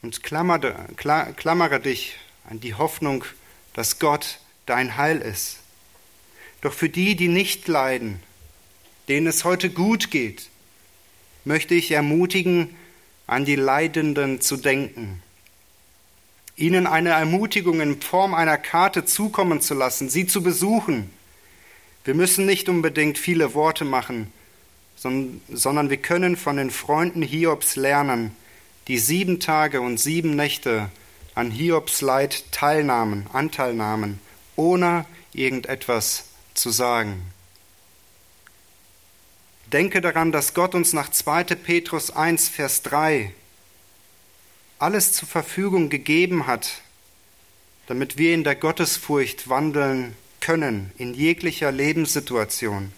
Und klammere, klammere dich an die Hoffnung, dass Gott dein Heil ist. Doch für die, die nicht leiden, denen es heute gut geht, möchte ich ermutigen, an die Leidenden zu denken ihnen eine Ermutigung in Form einer Karte zukommen zu lassen, sie zu besuchen. Wir müssen nicht unbedingt viele Worte machen, sondern wir können von den Freunden Hiobs lernen, die sieben Tage und sieben Nächte an Hiobs Leid teilnahmen, Anteil nahmen, ohne irgendetwas zu sagen. Denke daran, dass Gott uns nach 2. Petrus 1, Vers 3 alles zur Verfügung gegeben hat, damit wir in der Gottesfurcht wandeln können in jeglicher Lebenssituation.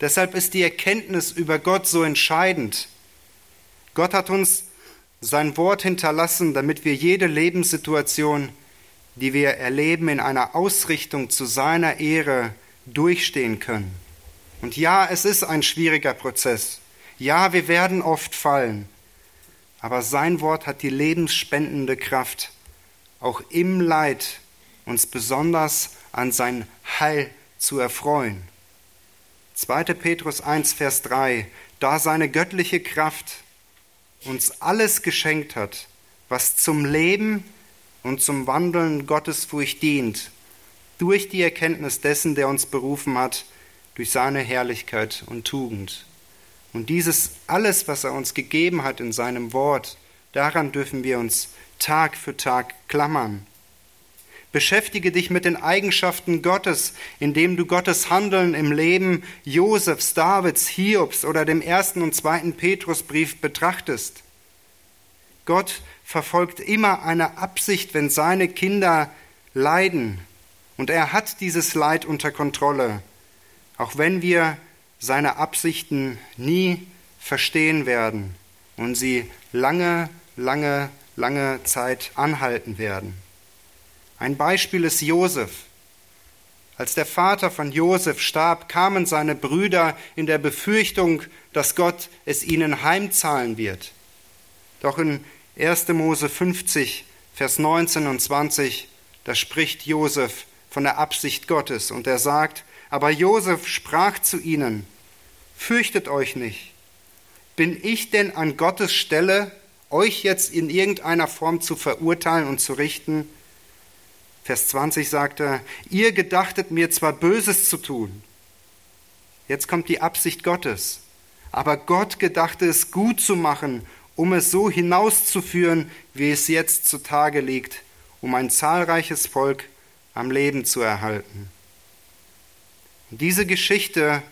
Deshalb ist die Erkenntnis über Gott so entscheidend. Gott hat uns sein Wort hinterlassen, damit wir jede Lebenssituation, die wir erleben, in einer Ausrichtung zu seiner Ehre durchstehen können. Und ja, es ist ein schwieriger Prozess. Ja, wir werden oft fallen aber sein Wort hat die lebensspendende Kraft, auch im Leid uns besonders an sein Heil zu erfreuen. 2. Petrus 1, Vers 3. da seine göttliche Kraft uns alles geschenkt hat, was zum Leben und zum Wandeln Gottesfurcht dient, durch die Erkenntnis dessen, der uns berufen hat, durch seine Herrlichkeit und Tugend. Und dieses alles, was er uns gegeben hat in seinem Wort, daran dürfen wir uns Tag für Tag klammern. Beschäftige dich mit den Eigenschaften Gottes, indem du Gottes Handeln im Leben Josefs, Davids, Hiobs oder dem ersten und zweiten Petrusbrief betrachtest. Gott verfolgt immer eine Absicht, wenn seine Kinder leiden. Und er hat dieses Leid unter Kontrolle, auch wenn wir seine Absichten nie verstehen werden und sie lange, lange, lange Zeit anhalten werden. Ein Beispiel ist Josef. Als der Vater von Josef starb, kamen seine Brüder in der Befürchtung, dass Gott es ihnen heimzahlen wird. Doch in 1. Mose 50, Vers 19 und 20, da spricht Josef von der Absicht Gottes und er sagt, aber Josef sprach zu ihnen, fürchtet euch nicht. Bin ich denn an Gottes Stelle, euch jetzt in irgendeiner Form zu verurteilen und zu richten? Vers 20 sagt er, ihr gedachtet mir zwar Böses zu tun. Jetzt kommt die Absicht Gottes. Aber Gott gedachte es gut zu machen um es so hinauszuführen, wie es jetzt zutage liegt, um ein zahlreiches Volk am Leben zu erhalten. Und diese Geschichte,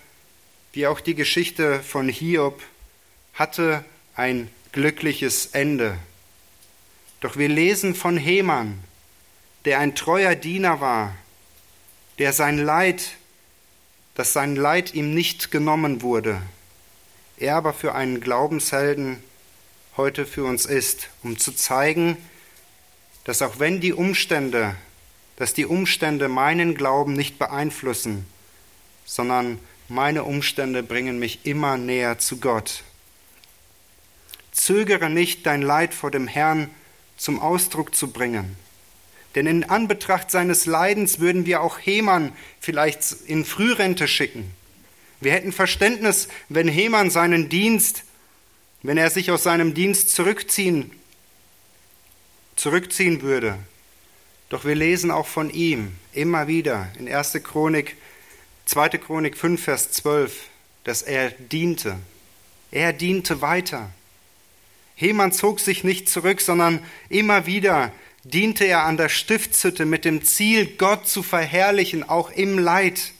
wie auch die Geschichte von Hiob, hatte ein glückliches Ende. Doch wir lesen von Heman, der ein treuer Diener war, der sein Leid, dass sein Leid ihm nicht genommen wurde, er aber für einen Glaubenshelden heute für uns ist, um zu zeigen, dass auch wenn die Umstände, dass die Umstände meinen Glauben nicht beeinflussen, sondern meine Umstände bringen mich immer näher zu Gott. Zögere nicht, dein Leid vor dem Herrn zum Ausdruck zu bringen. Denn in Anbetracht seines Leidens würden wir auch Heman vielleicht in Frührente schicken. Wir hätten Verständnis, wenn Heman seinen Dienst wenn er sich aus seinem Dienst zurückziehen, zurückziehen würde. Doch wir lesen auch von ihm immer wieder in 1. Chronik, 2. Chronik 5, Vers 12, dass er diente. Er diente weiter. Heman zog sich nicht zurück, sondern immer wieder diente er an der Stiftshütte mit dem Ziel, Gott zu verherrlichen, auch im Leid.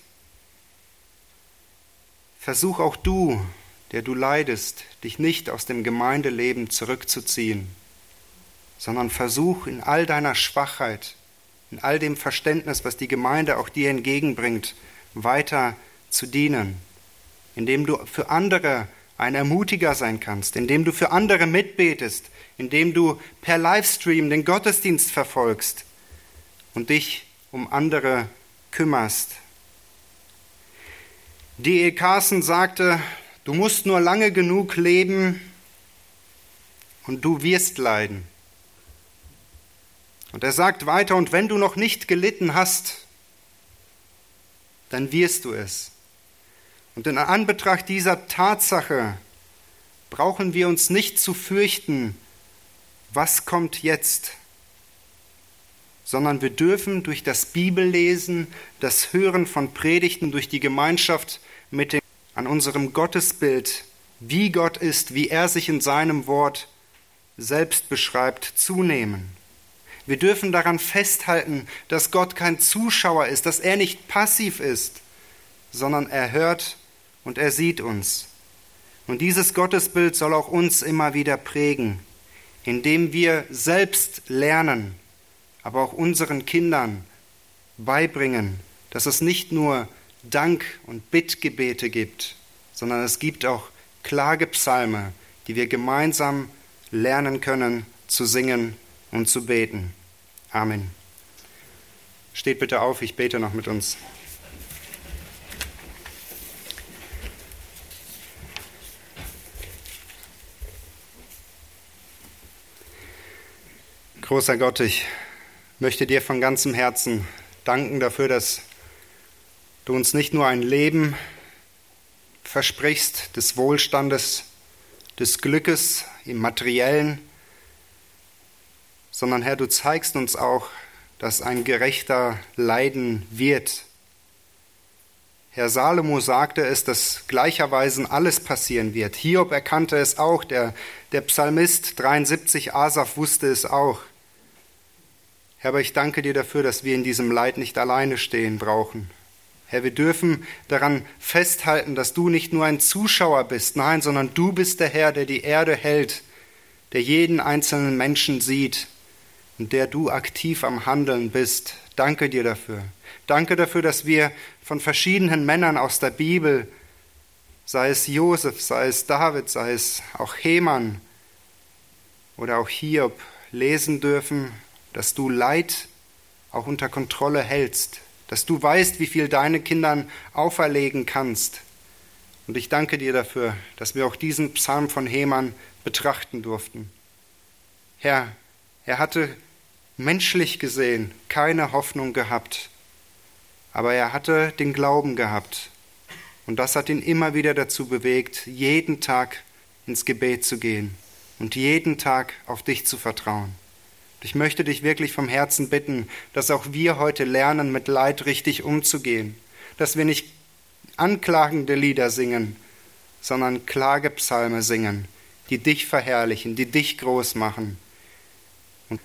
Versuch auch du, der du leidest, dich nicht aus dem Gemeindeleben zurückzuziehen, sondern versuch in all deiner Schwachheit, in all dem Verständnis, was die Gemeinde auch dir entgegenbringt, weiter zu dienen, indem du für andere ein Ermutiger sein kannst, indem du für andere mitbetest, indem du per Livestream den Gottesdienst verfolgst und dich um andere kümmerst. D.E. Carson sagte, Du musst nur lange genug leben und du wirst leiden. Und er sagt weiter, und wenn du noch nicht gelitten hast, dann wirst du es. Und in Anbetracht dieser Tatsache brauchen wir uns nicht zu fürchten, was kommt jetzt, sondern wir dürfen durch das Bibellesen, das Hören von Predigten, durch die Gemeinschaft mit den an unserem Gottesbild, wie Gott ist, wie er sich in seinem Wort selbst beschreibt, zunehmen. Wir dürfen daran festhalten, dass Gott kein Zuschauer ist, dass er nicht passiv ist, sondern er hört und er sieht uns. Und dieses Gottesbild soll auch uns immer wieder prägen, indem wir selbst lernen, aber auch unseren Kindern beibringen, dass es nicht nur Dank- und Bittgebete gibt, sondern es gibt auch Klagepsalme, die wir gemeinsam lernen können zu singen und zu beten. Amen. Steht bitte auf, ich bete noch mit uns. Großer Gott, ich möchte dir von ganzem Herzen danken dafür, dass du uns nicht nur ein Leben versprichst des Wohlstandes, des Glückes im materiellen, sondern Herr, du zeigst uns auch, dass ein Gerechter leiden wird. Herr Salomo sagte es, dass gleicherweise alles passieren wird. Hiob erkannte es auch, der, der Psalmist 73, Asaf wusste es auch. Herr, aber ich danke dir dafür, dass wir in diesem Leid nicht alleine stehen brauchen. Herr, wir dürfen daran festhalten, dass du nicht nur ein Zuschauer bist, nein, sondern du bist der Herr, der die Erde hält, der jeden einzelnen Menschen sieht und der du aktiv am Handeln bist. Danke dir dafür. Danke dafür, dass wir von verschiedenen Männern aus der Bibel, sei es Josef, sei es David, sei es auch Heman oder auch Hiob, lesen dürfen, dass du Leid auch unter Kontrolle hältst, dass du weißt, wie viel deine Kindern auferlegen kannst. Und ich danke dir dafür, dass wir auch diesen Psalm von Heman betrachten durften. Herr, er hatte menschlich gesehen keine Hoffnung gehabt, aber er hatte den Glauben gehabt. Und das hat ihn immer wieder dazu bewegt, jeden Tag ins Gebet zu gehen und jeden Tag auf dich zu vertrauen. Ich möchte dich wirklich vom Herzen bitten, dass auch wir heute lernen, mit Leid richtig umzugehen, dass wir nicht anklagende Lieder singen, sondern Klagepsalme singen, die dich verherrlichen, die dich groß machen und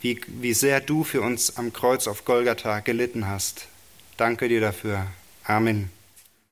wie, wie sehr du für uns am Kreuz auf Golgatha gelitten hast. Danke dir dafür. Amen.